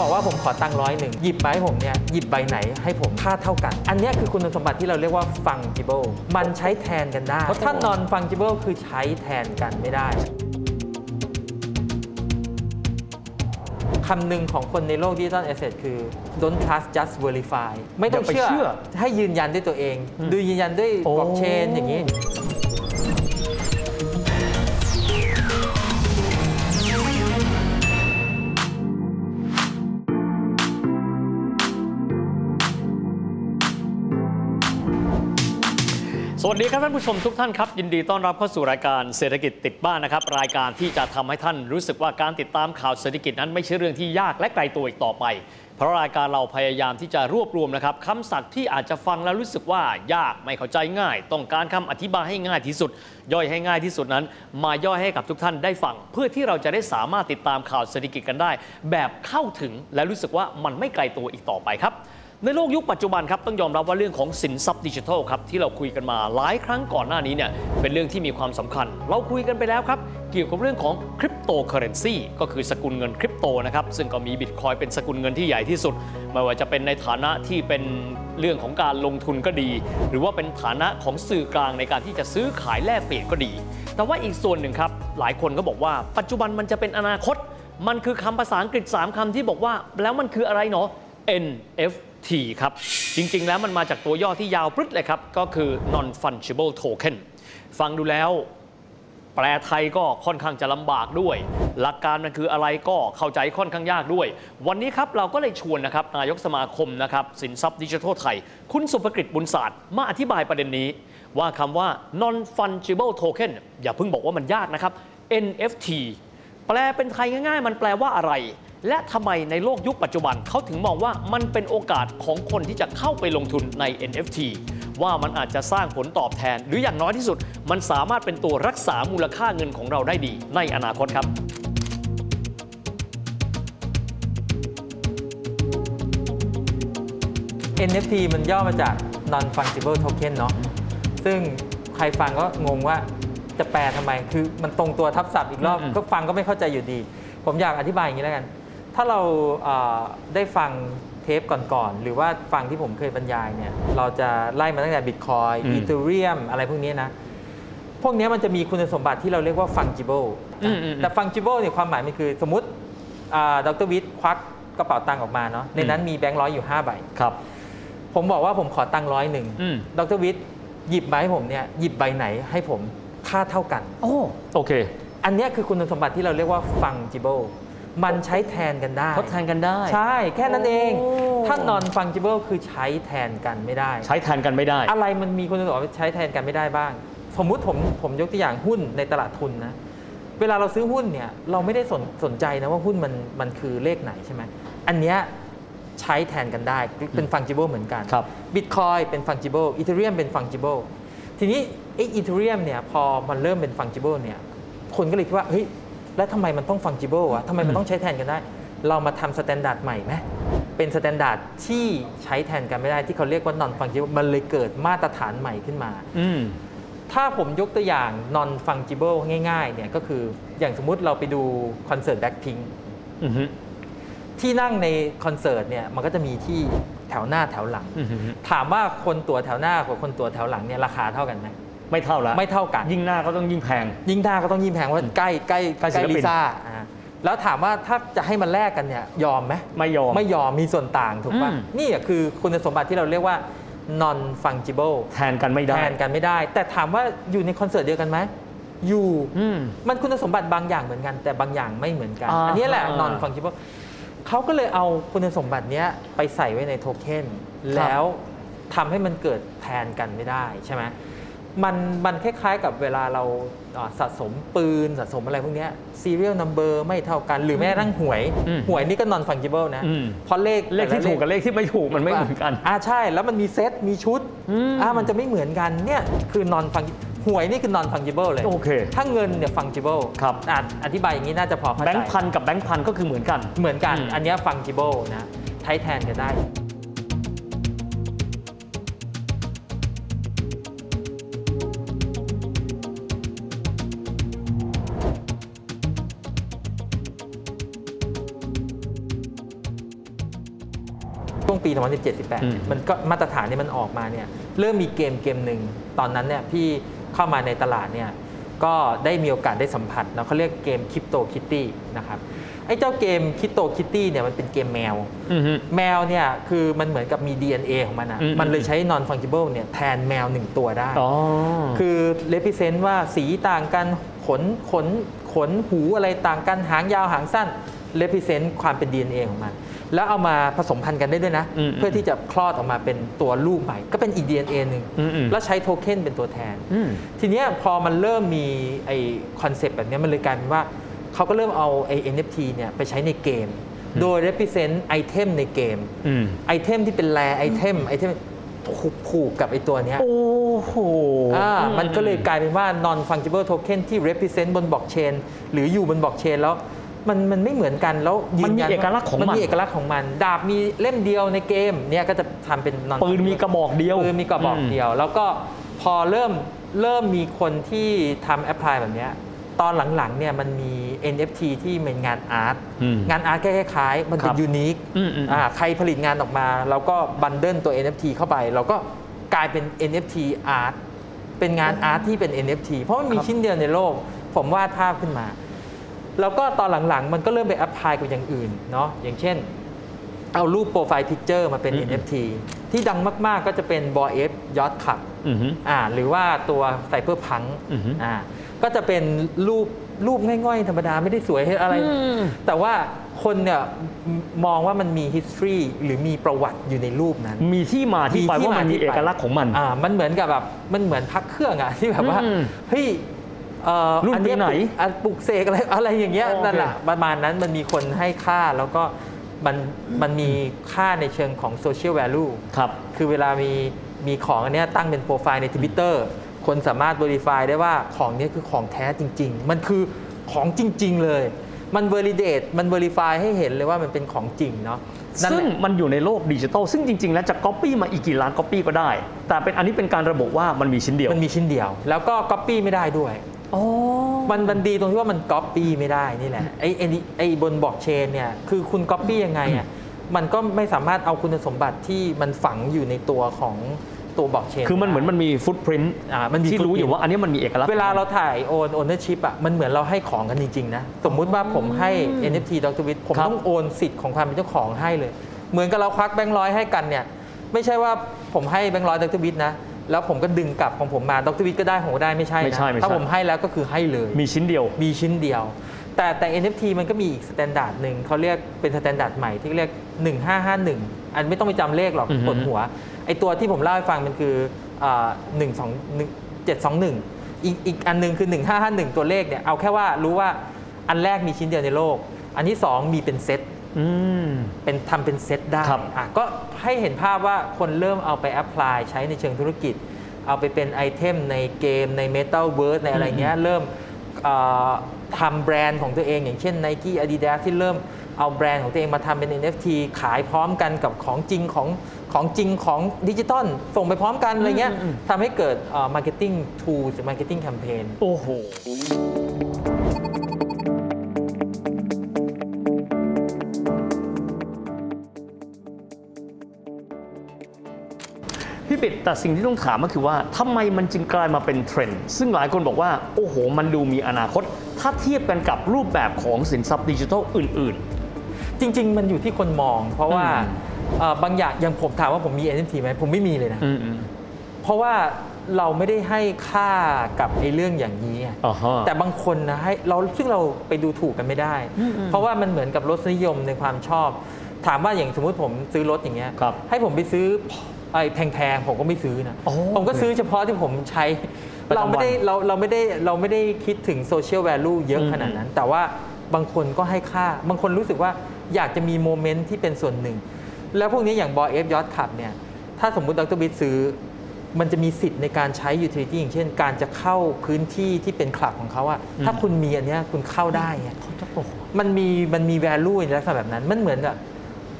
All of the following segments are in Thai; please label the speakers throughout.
Speaker 1: บอกว่าผมขอตังค์ร้อยหนึ่งหยิบมาให้ผมเนี่ยหยิบใบไหนให้ผมค่าเท่ากัน อันเนี้ยคือคุณสมบัติที่เราเรียกว่า fungible มันใช้แทนกันได้ เพราะถ้า non fungible คือใช้แทนกันไม่ได้คำหนึ่งของคนในโลกดิจิทัลแอสเซทคือ don't trust just verify ไม่ต้อง
Speaker 2: อย่าไป
Speaker 1: เชื่อ
Speaker 2: เชื่อ
Speaker 1: ให้ยืนยันด้วยตัวเอง ดูยืนยันด้วย
Speaker 2: โอ้
Speaker 1: บล็อกเชนอย่างนี้
Speaker 2: วัสดีครับท่านผู้ชมทุกท่านครับ ยินดีต้อนรับเข้าสู่รายการเศรษฐกิจติดบ้านนะครับ รายการที่จะทำให้ท่านรู้สึกว่าการติดตามข่าวเศรษฐกิจนั้นไม่ใช่เรื่องที่ยากและไกลตัวอีกต่อไป เพราะรายการเราพยายามที่จะรวบรวมนะครับคำศัพท์ที่อาจจะฟังแล้วรู้สึกว่ายากไม่เข้าใจง่าย ต้องการคำอธิบายให้ง่ายที่สุด ย่อยให้ง่ายที่สุดนั้น มาย่อยให้กับทุกท่านได้ฟัง เพื่อที่เราจะได้สามารถติดตามข่าวเศรษฐกิจกันได้ แบบเข้าถึงและรู้สึกว่ามันไม่ไกลตัวอีกต่อไปครับ ในโลกยุคปัจจุบันครับต้องยอมรับว่าเรื่องของสินทรัพย์ดิจิทัลครับที่เราคุยกันมาหลายครั้งก่อนหน้านี้เนี่ยเป็นเรื่องที่มีความสำคัญ เราคุยกันไปแล้วครับ เกี่ยวกับเรื่องของคริปโตเคอเรนซีก็คือสกุลเงินคริปโตนะครับซึ่งก็มีบิตคอยเป็นสกุลเงินที่ใหญ่ที่สุด ไม่ว่าจะเป็นในฐานะที่เป็นเรื่องของการลงทุนก็ดี หรือว่าเป็นฐานะของสื่อกลางในการที่จะซื้อขายแลกเปลี่ยนก็ดี แต่ว่าอีกส่วนหนึ่งครับหลายคนก็บอกว่า ปัจจุบันมันจะเป็นอนาคต มันคือคำภาษาอังกฤษ 3คำที่บอกว่า แล้วมันคืออะไรเนาะ NFT ครับ จริง ๆ แล้วมันมาจากตัวย่อที่ยาวปรึ๊ดเลยครับ ก็คือ non fungible token ฟังดูแล้ว แปลไทยก็ค่อนข้างจะลำบากด้วย หลักการมันคืออะไรก็เข้าใจค่อนข้างยากด้วย วันนี้ครับเราก็เลยชวนนะครับนายกสมาคมนะครับสินทรัพย์ดิจิทัลไทย คุณสุภกฤษบุญศาสตร์มาอธิบายประเด็นนี้ ว่าคำว่า non fungible token อย่าเพิ่งบอกว่ามันยากนะครับ NFT แปลเป็นไทยง่าย ๆ มันแปลว่าอะไร และทำไมในโลกยุคปัจจุบันเขาถึงมองว่ามันเป็นโอกาสของคนที่จะเข้าไปลงทุนใน NFT ว่ามันอาจจะสร้างผลตอบแทน หรืออย่างน้อยที่สุด มันสามารถเป็นตัวรักษามูลค่าเงินของเราได้ดี ในอนาคตครับ
Speaker 1: NFT มันย่อมาจาก non fungible token เนาะซึ่งใครฟังก็งงว่า จะแปลทำไม คือมันตรงตัวทับศัพท์อีกรอบ
Speaker 2: อืม
Speaker 1: ก็ฟังก็ไม่เข้าใจอยู่ดี ผมอยากอธิบายอย่างนี้แล้วกัน ถ้าเราเอ่อได้ฟังเทปก่อนๆ หรือว่าฟังที่ผมเคยบรรยายเนี่ย เราจะไล่มาตั้งแต่ Bitcoin
Speaker 2: อืม
Speaker 1: Ethereum อะไรพวกนี้นะ พวกนี้มันจะมีคุณสมบัติที่เราเรียกว่า fungible
Speaker 2: อืมอืม
Speaker 1: แต่ fungible เนี่ยความหมายมันคือสมมติดรวิทย์ควักกระเป๋าตังค์ออกมาเนาะ ในนั้นมีแบงค์ร้อยอยู่5ใบ
Speaker 2: ครับ
Speaker 1: ผมบอกว่าผมขอตังค์ร้อยหนึ่ง
Speaker 2: อืม
Speaker 1: ดรวิทย์หยิบมาให้ผมเนี่ย หยิบใบไหนให้ผม ค่าเท่ากัน
Speaker 2: โอ้โอเค
Speaker 1: อันเนี้ยคือคุณสมบัติที่เราเรียกว่า fungible มันใช้แทนกันได้
Speaker 2: ทดแทนกันได้
Speaker 1: ใช่แค่นั้นเอง
Speaker 2: โอ้
Speaker 1: ถ้า non fungible คือใช้แทนกันไม่ได้
Speaker 2: ใช้แทนกันไม่ได้
Speaker 1: อะไรมันมีคุณสมบัติใช้แทนกันไม่ได้บ้าง สมมุติผมผมยกตัวอย่างหุ้นในตลาดทุนนะ เวลาเราซื้อหุ้นเนี่ยเราไม่ได้สนสนใจนะว่าหุ้นมันมันคือเลขไหนใช่ไหมอันเนี้ยใช้แทนกันได้เป็น fungible เหมือนกัน
Speaker 2: ครับ
Speaker 1: Bitcoin เป็น fungible Ethereum เป็น fungible ทีนี้ ไอ้ Ethereum เนี่ยพอมันเริ่มเป็น fungible เนี่ยคนก็เลยคิดว่าเฮ้ยแล้วทำไมมันต้อง fungible วะทำไมมันต้องใช้แทนกันได้ เรามาทำ standard ใหม่ไหมเป็น standard ที่ใช้แทนกันไม่ได้ที่เขาเรียกว่า non fungible มันเลยเกิดมาตรฐานใหม่ขึ้นมา
Speaker 2: อืม
Speaker 1: ถ้าผมยกตัวอย่าง non fungible ง่ายๆเนี่ยก็คืออย่างสมมุติเราไปดูคอนเสิร์ต Blackpink
Speaker 2: อือฮึ
Speaker 1: ที่นั่งในคอนเสิร์ตเนี่ยมันก็จะมีที่แถวหน้าแถวหลัง
Speaker 2: อือฮึ
Speaker 1: ถามว่าคนตั๋วแถวหน้ากับคนตั๋วแถวหลังเนี่ยราคาเท่ากันไหม
Speaker 2: ไม่เท่าแล้ว
Speaker 1: ไม่เท่ากัน
Speaker 2: ยิ่งหน้าก็ต้องยิ่งแพง
Speaker 1: ยิ่งหน้าก็ต้องยิ่งแพงว่าใกล้ใกล้
Speaker 2: ใกล้ศิลปิน
Speaker 1: ลิซ่าอ่าแล้วถามว่าถ้าจะให้มันแลกกันเนี่ยยอมไหม
Speaker 2: ไม่ยอม
Speaker 1: ไม่ยอมมีส่วนต่างถูกป่ะ
Speaker 2: อืม
Speaker 1: นี่อะคือคุณสมบัติที่เราเรียกว่า non fungible
Speaker 2: แทนกันไม่ได้
Speaker 1: แทนกันไม่ได้ แต่ถามว่าอยู่ในคอนเสิร์ตเดียวกันไหมอยู่
Speaker 2: อืม
Speaker 1: มันคุณสมบัติบางอย่างเหมือนกัน แต่บางอย่างไม่เหมือนกัน
Speaker 2: อ่า
Speaker 1: อันนี้แหละ
Speaker 2: อ่า
Speaker 1: non fungible เขาก็เลยเอาคุณสมบัติเนี้ยไปใส่ไว้ในโทเค็นแล้วทำให้มันเกิดแทนกันไม่ได้ใช่ไหม มันมันคล้ายๆกับเวลาเราอ่าสะสมปืนสะสมอะไรพวกเนี้ย serial number ไม่เท่ากัน หรือแม้กระทั่งหวย
Speaker 2: อืม
Speaker 1: หวยนี่ก็ non fungible นะ
Speaker 2: อืม
Speaker 1: เพราะเลข
Speaker 2: เลขที่
Speaker 1: แต่ะ
Speaker 2: ถูกกับเลขที่ไม่ถูกมันไม่เหมือนกัน
Speaker 1: อ่าใช่ แล้วมันมีเซตมีชุด
Speaker 2: อืม
Speaker 1: อ่ามันจะไม่เหมือนกันเนี่ยคือ non fungible หวยนี่คือ non fungible เลย
Speaker 2: โอเค
Speaker 1: ถ้าเงินเนี่ย fungible
Speaker 2: ครับ
Speaker 1: อะอธิบายอย่างนี้น่าจะพอเข้าใจ
Speaker 2: แบงค์พันกับแบงค์พันก็คือเหมือนกัน
Speaker 1: เหมือนกัน
Speaker 2: อืม
Speaker 1: อันเนี้ย fungible นะใช้แทนกันได้ ปี2017-18 มันก็มาตรฐานนี้มันออกมาเนี่ยเริ่มมีเกมเกมหนึ่งตอนนั้นเนี่ยพี่เข้ามาในตลาดเนี่ยก็ได้มีโอกาสได้สัมผัสแล้วเขาเรียกเกม CryptoKitty นะครับไอ้เจ้าเกม CryptoKitty เนี่ยมันเป็นเกมแมว
Speaker 2: อือฮึ
Speaker 1: แมวเนี่ยคือมันเหมือนกับมี DNA ของมันอะ
Speaker 2: อืม
Speaker 1: มันเลยใช้ non fungible เนี่ยแทนแมวหนึ่งตัวได้
Speaker 2: อ๋อ
Speaker 1: คือ represent ว่าสีต่างกันขนขนขนหูอะไรต่างกันหางยาวหางสั้น represent ความเป็น DNA ของมัน แล้วเอามาผสมพันธุ์กันได้ด้วยนะ
Speaker 2: อืม
Speaker 1: เพื่อที่จะคลอดออกมาเป็นตัวลูกใหม่ ก็เป็นอีก DNA หนึ่ง
Speaker 2: อืมอืม
Speaker 1: แล้วใช้โทเค็นเป็นตัวแทน
Speaker 2: อืม
Speaker 1: ทีเนี้ยพอมันเริ่มมีไอ concept แบบเนี้ยมันเลยกลายเป็นว่าเขาก็เริ่มเอาไอ NFT เนี่ยไปใช้ในเกม โดย represent ไอเทมในเกม
Speaker 2: อืม
Speaker 1: ไอเทมที่เป็น rare item ไอเทมผูกผูกกับไอตัวเนี้ย
Speaker 2: โอ้โห
Speaker 1: อ่ามันก็เลยกลายเป็นว่า non fungible token ที่ represent บนบล็อกเชนหรืออยู่บนบล็อกเชนแล้ว มันมันไม่เหมือนกันแล้วยื
Speaker 2: มันมี
Speaker 1: ยั
Speaker 2: เอกลักษณ์ของมัน
Speaker 1: มันมีเอกลักษณ์ของมัน ดาบมีเล่มเดียวในเกมเนี่ยก็จะทำเป็น non
Speaker 2: ปืนมีกระบอกเดียว
Speaker 1: ปืนมีกระบอกเดียว แล้วก็พอเริ่มเริ่มมีคนที่ทำ apply แบบเนี้ยตอนหลังๆเนี่ยมันมี NFT ที่เป็นงาน art
Speaker 2: อืม
Speaker 1: งาน art คล้ายๆ มันเป็น unique
Speaker 2: อืมอืม
Speaker 1: อ่าใครผลิตงานออกมาเราก็ bundle ตัว NFT เข้าไป เราก็กลายเป็น NFT artเป็นงาน art ที่เป็น NFT เพราะมันมี
Speaker 2: ครับ
Speaker 1: ชิ้นเดียวในโลก ผมวาดภาพขึ้นมา แล้วก็ตอนหลังๆ มันก็เริ่มไป apply กับอย่างอื่นเนาะอย่างเช่น เอารูป profile picture มาเป็น
Speaker 2: อืม
Speaker 1: NFT ที่ดังมากๆก็จะเป็น Bored Ape Yacht Club อื
Speaker 2: อฮึ
Speaker 1: อ่าหรือว่าตัวไซเ e อร์พัง
Speaker 2: อือฮึ
Speaker 1: อ่าก็จะเป็นรูปรูปง่อยๆ ธรรมดาไม่ได้สวยอะไร
Speaker 2: อืม
Speaker 1: แต่ว่าคนเนี่ยมองว่ามันมี history หรือมีประวัติอยู่ในรูปนั้น
Speaker 2: มีที่มาที่ไป
Speaker 1: มีที่
Speaker 2: ว่ามัน
Speaker 1: มามี
Speaker 2: มีเอกลักษณ์ของมัน
Speaker 1: อ่ามันเหมือนกับแบบมันเหมือนพระเครื่องอะที่แบบว่า
Speaker 2: อืม
Speaker 1: เฮ้ยเอ่อ
Speaker 2: รุ่น
Speaker 1: อะไร
Speaker 2: ปีไหน
Speaker 1: ปลุกอะปลุกเสกอะไรอะไรอย่างเงี้ย
Speaker 2: โอเค
Speaker 1: นั่นแหละประมาณนั้นมันมีคนให้ค่าแล้วก็มันมันมีค่าในเชิงของ social value
Speaker 2: ครับ
Speaker 1: คือเวลามีมีของอันเนี้ยตั้งเป็นโปรไฟล์ใน Twitter คนสามารถ Verify ได้ว่าของเนี้ยคือของแท้จริง ๆ มันคือของจริง ๆ เลย มัน Validate มัน Verify ให้เห็นเลยว่ามันเป็นของจริงเนาะนั่นแหละซึ่ง
Speaker 2: มันอยู่ในโลกดิจิทัลซึ่งจริง ๆ แล้วจะก๊อปปี้มาอีกกี่ล้านก๊อปปี้ก็ได้ แต่เป็นอันนี้เป็นการระบุว่ามันมีชิ้นเดียว
Speaker 1: มันมีชิ้นเดียว แล้วก็ Copy ไม่ได้ด้วย
Speaker 2: อ๋อ
Speaker 1: มันมันดีตรงที่ว่ามัน Copy ไม่ได้นี่แหละไอ้ไอ้นี่ไอ้บนบล็อกเชนเนี่ยคือคุณ Copy ยังไงอะมันก็ไม่สามารถเอาคุณสมบัติที่มันฝังอยู่ในตัวของตัวบล็อกเชน
Speaker 2: คือมันเหมือนมันมี footprint
Speaker 1: อ่ามันมี
Speaker 2: ที่รู้อยู่
Speaker 1: footprint
Speaker 2: ว่าอันนี้มันมีเอกลักษณ์
Speaker 1: เวลาเราถ่ายโอน ownership อะมันเหมือนเราให้ของกันจริง ๆ นะ สมมุติว่าผมให้ NFT ดรวิทผม
Speaker 2: ครับ
Speaker 1: ต้องโอนสิทธิ์ของความเป็นเจ้าของให้เลย เหมือนกับเราควักแบงค์ร้อยให้กันเนี่ย ไม่ใช่ว่าผมให้แบงค์ร้อยดรวิทนะ แล้วผมก็ดึงกลับของผมมาดรวิทก็ได้ผมก็ได้ไม่ใช่
Speaker 2: ไม่
Speaker 1: นะ
Speaker 2: ใช่ไม่ใช่
Speaker 1: ถ้าผมให้แล้วก็คือให้เลย
Speaker 2: มีชิ้นเดียว
Speaker 1: มีชิ้นเดียว แต่แต่ NFT มันก็มีอีก standard หนึ่งเขาเรียกเป็น standard ใหม่ที่เรียก 1551 อันไม่ต้องไปจำเลขหรอก
Speaker 2: อือฮึ
Speaker 1: ปวดหัว ไอตัวที่ผมเล่าให้ฟังมันคืออ่าหนึ่งสองหนึ่งเจ็ดสองหนึ่งอีกอีกอันหนึงคือ 1551 ตัวเลขเนี่ยเอาแค่ว่ารู้ว่าอันแรกมีชิ้นเดียวในโลก อันที่ 2 มีเป็นเซต
Speaker 2: อืม
Speaker 1: เป็นทำเป็นเซตได้
Speaker 2: ครับ
Speaker 1: อะก็ให้เห็นภาพว่าคนเริ่มเอาไป apply ใช้ในเชิงธุรกิจ เอาไปเป็นไอเทมในเกมใน Metaverse ในอะไรเงี้ยเริ่มเอ่อทำแบรนด์ของตัวเองอย่างเช่น Nike Adidas ที่เริ่มเอาแบรนด์ของตัวเองมาทำเป็น NFT ขายพร้อมกันกับของจริงของของจริงของดิจิตอลส่งไปพร้อมกันอะไรเงี้ย
Speaker 2: อืมอืม
Speaker 1: ทำให้เกิดเอ่อ marketing tools หรือ marketing campaign
Speaker 2: โอ้โห ปิดแต่สิ่งที่ต้องถามก็คือว่าทำไมมันจึงกลายมาเป็นเทรนด์ซึ่งหลายคนบอกว่า โอ้โห มันดูมีอนาคต ถ้าเทียบกันกับรูปแบบของสินทรัพย์ดิจิทัลอื่น
Speaker 1: จริง ๆ มันอยู่ที่คนมอง เพราะว่า
Speaker 2: อืม
Speaker 1: เอ่อบางอย่างอย่างผมถามว่าผมมี NFT ไหมผมไม่มีเลยนะ
Speaker 2: ๆอืมอืม
Speaker 1: เพราะว่าเราไม่ได้ให้ค่ากับไอ้เรื่องอย่างนี้ไง
Speaker 2: อ่าฮะ
Speaker 1: แต่บางคนนะให้เราซึ่งเราไปดูถูกกันไม่ได้
Speaker 2: อืมอืม
Speaker 1: เพราะว่ามันเหมือนกับรสนิยมในความชอบ ถามว่าอย่างสมมุติผมซื้อรถอย่างเงี้ย
Speaker 2: ครับ
Speaker 1: ให้ผมไปซื้อ ไอ้แพงๆผมก็ไม่ซื้อนะ
Speaker 2: อ๋อ
Speaker 1: ผมก็ซื้อเฉพาะที่ผมใช้
Speaker 2: ประจำวัน
Speaker 1: เราไม่ได้เราเราไม่ได้เราไม่ได้คิดถึงโซเชียลแวลูเยอะ
Speaker 2: อืม
Speaker 1: ขนาดนั้น แต่ว่าบางคนก็ให้ค่า บางคนรู้สึกว่าอยากจะมีโมเมนต์ที่เป็นส่วนหนึ่ง แล้วพวกนี้อย่าง Bored Ape Yacht Club เนี่ย ถ้าสมมุติดรวิทซื้อ มันจะมีสิทธิ์ในการใช้ utility อย่างเช่น การจะเข้าพื้นที่ที่เป็นคลับของเขาอะถ้าคุณมีอันเนี้ยคุณเข้าได้อะ
Speaker 2: เขาจะโอ้โห
Speaker 1: มันมีมันมี value ในลักษณะแบบนั้น มันเหมือนกับ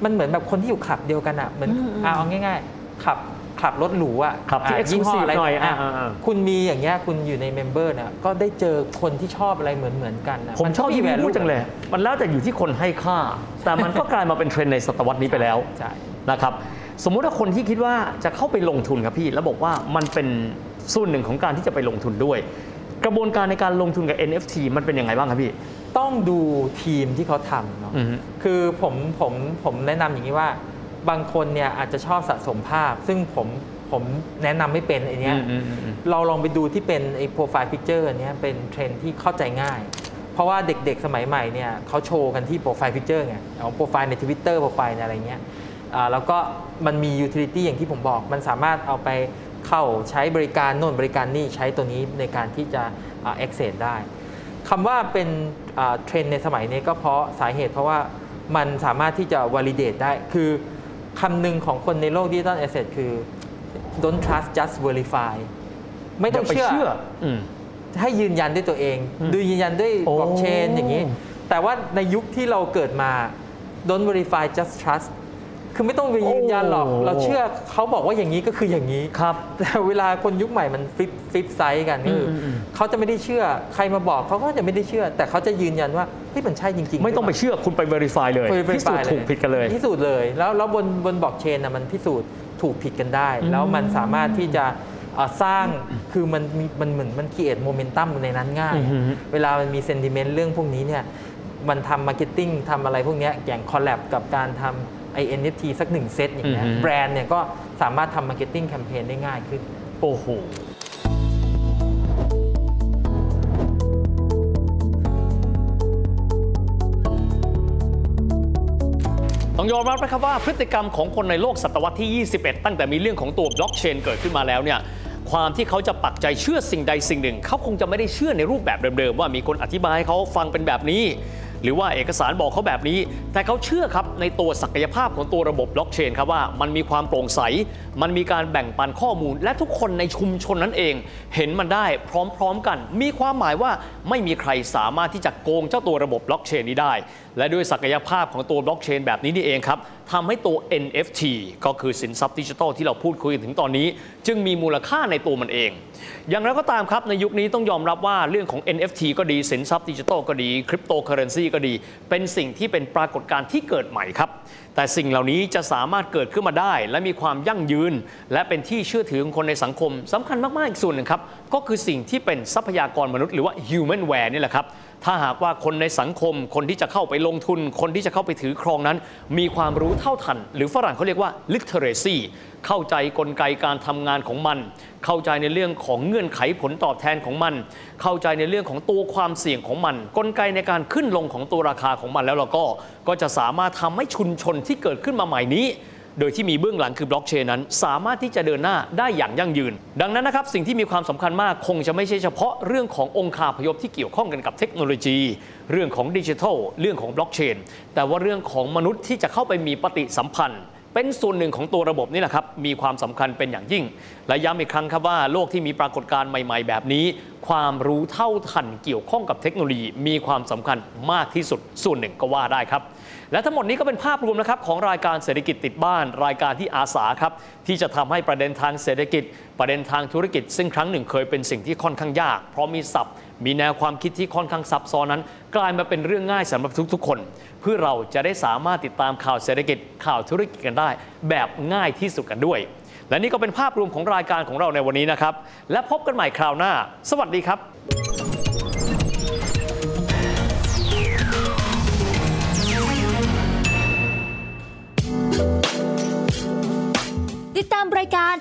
Speaker 1: มันเหมือนแบบคนที่อยู่คลับเดียวกันอะเหมือน
Speaker 2: อืมอืม
Speaker 1: อะเอาง่ายๆ ขับขับรถหรูอะ
Speaker 2: ขับที่ะ
Speaker 1: ยี่ห้อ
Speaker 2: exclusive
Speaker 1: อะไร
Speaker 2: หน่อย
Speaker 1: อะ
Speaker 2: อ่าอ่า
Speaker 1: คุณมีอย่างเงี้ยคุณอยู่ใน member เนี่ยก็ได้เจอคนที่ชอบอะไรเหมือนเหมือนๆกันนะ
Speaker 2: ผมชอบที่พี่
Speaker 1: value
Speaker 2: พูดจังเลย มันแล้วแต่อยู่ที่คนให้ค่า แต่มันก็กลายมาเป็นเทรนด์ในศตวรรษนี้ไปแล้ว
Speaker 1: ใช่
Speaker 2: นะครับสมมุติว่าคนที่คิดว่าจะเข้าไปลงทุนครับพี่ แล้วบอกว่ามันเป็นส่วนหนึ่งของการที่จะไปลงทุนด้วย กระบวนการในการลงทุนกับ NFT มันเป็นยังไงบ้างครับพี่
Speaker 1: ต้องดูทีมที่เขาทำเนาะ
Speaker 2: อือฮึ
Speaker 1: คือผมผมผมแนะนำอย่างนี้ว่า บางคนเนี่ยอาจจะชอบสะสมภาพ ซึ่งผมผมแนะนำไม่เป็นไอเนี้ย
Speaker 2: อืมอืมอืมอืม
Speaker 1: เราลองไปดูที่เป็นไอ้ profile picture เนี้ยเป็นเทรนด์ที่เข้าใจง่าย เพราะว่าเด็กๆสมัยใหม่เนี่ยเขาโชว์กันที่ profile picture ไงเอาโปรไฟล์ใน Twitter โปรไฟล์ในอะไรเงี้ยอ่าแล้วก็มันมี utility อย่างที่ผมบอก มันสามารถเอาไปเข้าใช้บริการโน่นบริการนี่ใช้ตัวนี้ในการที่จะอ่า access ได้คำว่าเป็นอ่าเทรนด์ในสมัยนี้ก็เพราะสาเหตุเพราะว่ามันสามารถที่จะ validate ได้คือ คำหนึ่งของคนในโลก digital asset คือ don't trust just verify ไม่ต้องอ
Speaker 2: ย่าไป
Speaker 1: เชื่อ
Speaker 2: เชื่ออืม
Speaker 1: ให้ยืนยันด้วยตัวเอง
Speaker 2: อืม
Speaker 1: ดูยืนยันด้วย
Speaker 2: โอ้
Speaker 1: บล็อกเชนอย่างนี้ แต่ว่าในยุคที่เราเกิดมา don't verify just trust คือไม่ต้องไปยืนยันหรอก เราเชื่อเขาบอกว่าอย่างนี้ก็คืออย่างนี้
Speaker 2: ครับ
Speaker 1: แต่เวลาคนยุคใหม่มัน flip flip side กันคืออื
Speaker 2: มอืม
Speaker 1: เขาจะไม่ได้เชื่อใครมาบอกเขาก็จะไม่ได้เชื่อ แต่เขาจะยืนยันว่าเฮ้ยมันใช่จริงๆ
Speaker 2: ไม่ต้องไปเชื่อคุณไป verify เลย
Speaker 1: ไป
Speaker 2: พิสูจน์ถูกผิดกันเลย
Speaker 1: พิสูจน์เลยแล้วแล้วบนบนบล็อกเชนนะมันพิสูจน์ถูกผิดกันได้ แล้วมันสามารถที่จะเอ่อสร้างคือมันมีมันเหมือนมันค e เอทโมเมนตัมในนั้นง่าย
Speaker 2: อือฮึ
Speaker 1: เวลามันมี sentiment เรื่องพวกนี้เนี่ยมันทำ marketing ทำอะไรพวกเนี้ยอย่าง collab กับการทำ ไอ NFT สักหนึ่งเซตอย่างเงี้ย
Speaker 2: อือฮึ
Speaker 1: แบรนด์เนี่ยก็สามารถทำ marketing campaign ได้ง่ายขึ้น
Speaker 2: โอ้โหต้องยอมรับนะครับว่าพฤติกรรมของคนในโลกศตวรรษที่ 21 ตั้งแต่มีเรื่องของตัวบล็อกเชนเกิดขึ้นมาแล้วเนี่ยความที่เขาจะปักใจเชื่อสิ่งใดสิ่งหนึ่ง เขาคงจะไม่ได้เชื่อในรูปแบบเดิมๆ ว่ามีคนอธิบายให้เขาฟังเป็นแบบนี้ หรือว่าเอกสารบอกเขาแบบนี้ แต่เขาเชื่อครับในตัวศักยภาพของตัวระบบบล็อกเชนครับว่ามันมีความโปร่งใส มันมีการแบ่งปันข้อมูล และทุกคนในชุมชนนั้นเอง เห็นมันได้พร้อมๆกัน มีความหมายว่าไม่มีใครสามารถที่จะโกงเจ้าตัวระบบบล็อกเชนนี้ได้ และด้วยศักยภาพของตัวบล็อกเชนแบบนี้นี่เองครับทำให้ตัว NFT ก็คือสินทรัพย์ดิจิทัลที่เราพูดคุยกันถึงตอนนี้ จึงมีมูลค่าในตัวมันเอง อย่างไรก็ตามครับในยุคนี้ต้องยอมรับว่าเรื่องของ NFT ก็ดี สินทรัพย์ดิจิทัลก็ดีคริปโตเคอเรนซีก็ดี เป็นสิ่งที่เป็นปรากฏการณ์ที่เกิดใหม่ครับ แต่สิ่งเหล่านี้จะสามารถเกิดขึ้นมาได้ และมีความยั่งยืน และเป็นที่เชื่อถือของคนในสังคมสำคัญมากๆอีกส่วนหนึ่งครับก็คือสิ่งที่เป็นทรัพยากรมนุษย์หรือว่า humanware นี่แหละครับ ถ้าหากว่าคนในสังคม คนที่จะเข้าไปลงทุน คนที่จะเข้าไปถือครองนั้น มีความรู้เท่าทัน หรือฝรั่งเขาเรียกว่า literacy เข้าใจกลไกการทำงานของมัน เข้าใจในเรื่องของเงื่อนไขผลตอบแทนของมัน เข้าใจในเรื่องของตัวความเสี่ยงของมัน กลไกในการขึ้นลงของตัวราคาของมันแล้วเราก็ก็จะสามารถทำให้ชุมชนที่เกิดขึ้นมาใหม่นี้ โดยที่มีเบื้องหลังคือบล็อกเชนนั้น สามารถที่จะเดินหน้าได้อย่างยั่งยืน ดังนั้นนะครับสิ่งที่มีความสำคัญมากคงจะไม่ใช่เฉพาะเรื่องขององค์คาพยพที่เกี่ยวข้องกันกับเทคโนโลยี เรื่องของดิจิทัลเรื่องของบล็อกเชนแต่ว่าเรื่องของมนุษย์ที่จะเข้าไปมีปฏิสัมพันธ์เป็นส่วนหนึ่งของตัวระบบนี่แหละครับ มีความสำคัญเป็นอย่างยิ่ง และย้ำอีกครั้งครับว่าโลกที่มีปรากฏการณ์ใหม่ ๆ แบบนี้ ความรู้เท่าทันเกี่ยวข้องกับเทคโนโลยี มีความสำคัญมากที่สุดส่วนหนึ่งก็ว่าได้ครับ และทั้งหมดนี้ก็เป็นภาพรวมนะครับของรายการเศรษฐกิจติดบ้าน รายการที่อาสาครับที่จะทำให้ประเด็นทางเศรษฐกิจ ประเด็นทางธุรกิจ ซึ่งครั้งหนึ่งเคยเป็นสิ่งที่ค่อนข้างยาก เพราะมีศัพท์มีแนวความคิดที่ค่อนข้างซับซ้อนนั้น กลายมาเป็นเรื่องง่ายสำหรับทุกๆ คน เพื่อเราจะได้สามารถติดตามข่าวเศรษฐกิจข่าวธุรกิจกันได้ แบบง่ายที่สุดกันด้วย และนี่ก็เป็นภาพรวมของรายการของเราในวันนี้นะครับและพบกันใหม่คราวหน้า สวัสดีครับ